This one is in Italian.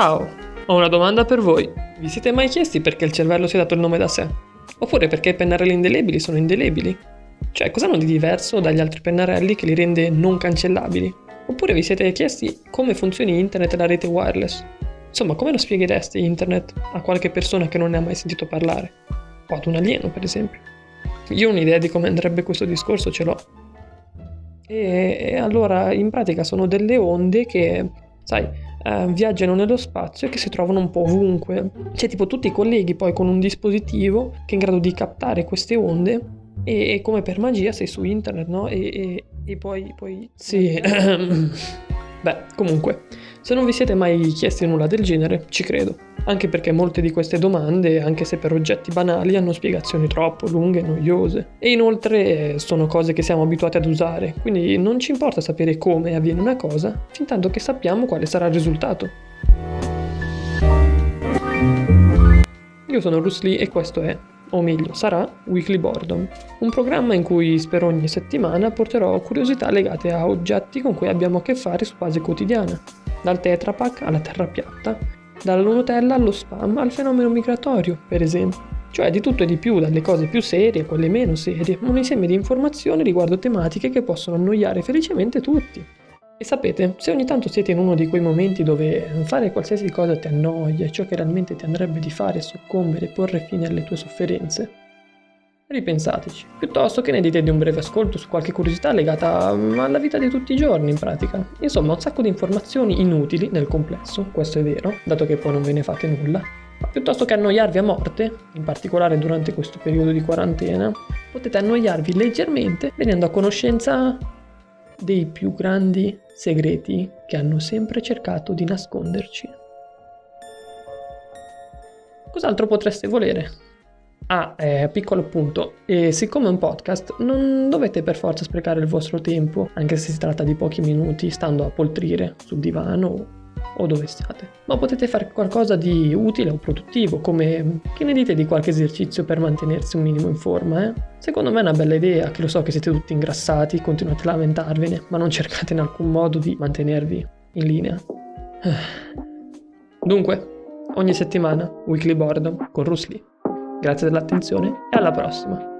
Ciao, ho una domanda per voi. Vi siete mai chiesti perché il cervello si è dato il nome da sé? Oppure perché i pennarelli indelebili sono indelebili? Cioè, cosa hanno di diverso dagli altri pennarelli che li rende non cancellabili? Oppure vi siete chiesti come funzioni internet e la rete wireless? Insomma, come lo spieghereste internet a qualche persona che non ne ha mai sentito parlare? O ad un alieno, per esempio? Io un'idea di come andrebbe questo discorso ce l'ho. E, e allora, in pratica, sono delle onde che, sai, eh, viaggiano nello spazio e che si trovano un po' ovunque. Cioè, tipo, tu ti colleghi poi con un dispositivo che è in grado di captare queste onde e, e come per magia sei su internet, no? E, e, e poi, poi... Sì. Beh, comunque, se non vi siete mai chiesti nulla del genere, ci credo. Anche perché molte di queste domande, anche se per oggetti banali, hanno spiegazioni troppo lunghe e noiose. E inoltre sono cose che siamo abituati ad usare, quindi non ci importa sapere come avviene una cosa, fin tanto che sappiamo quale sarà il risultato. Io sono Bruce Lee e questo è o meglio sarà Weekly Boredom, un programma in cui per ogni settimana porterò curiosità legate a oggetti con cui abbiamo a che fare su base quotidiana, dal Tetra Pak alla terra piatta, dalla Nutella allo spam al fenomeno migratorio, per esempio. Cioè di tutto e di più, dalle cose più serie a quelle meno serie, un insieme di informazioni riguardo tematiche che possono annoiare felicemente tutti. E sapete, se ogni tanto siete in uno di quei momenti dove fare qualsiasi cosa ti annoia e ciò che realmente ti andrebbe di fare è soccombere e porre fine alle tue sofferenze, ripensateci, piuttosto che ne dite di un breve ascolto su qualche curiosità legata alla vita di tutti i giorni in pratica. Insomma, un sacco di informazioni inutili nel complesso, questo è vero, dato che poi non ve ne fate nulla. Ma piuttosto che annoiarvi a morte, in particolare durante questo periodo di quarantena, potete annoiarvi leggermente venendo a conoscenza dei più grandi segreti che hanno sempre cercato di nasconderci. Cos'altro potreste volere? Ah, eh, piccolo appunto, e siccome è un podcast, non dovete per forza sprecare il vostro tempo, anche se si tratta di pochi minuti, stando a poltrire sul divano o dove siate. Ma potete fare qualcosa di utile o produttivo, come che ne dite di qualche esercizio per mantenersi un minimo in forma, eh? Secondo me è una bella idea, che lo so che siete tutti ingrassati, continuate a lamentarvene, ma non cercate in alcun modo di mantenervi in linea. Dunque, ogni settimana, Weekly Boredom con Rusli. Grazie dell'attenzione e alla prossima!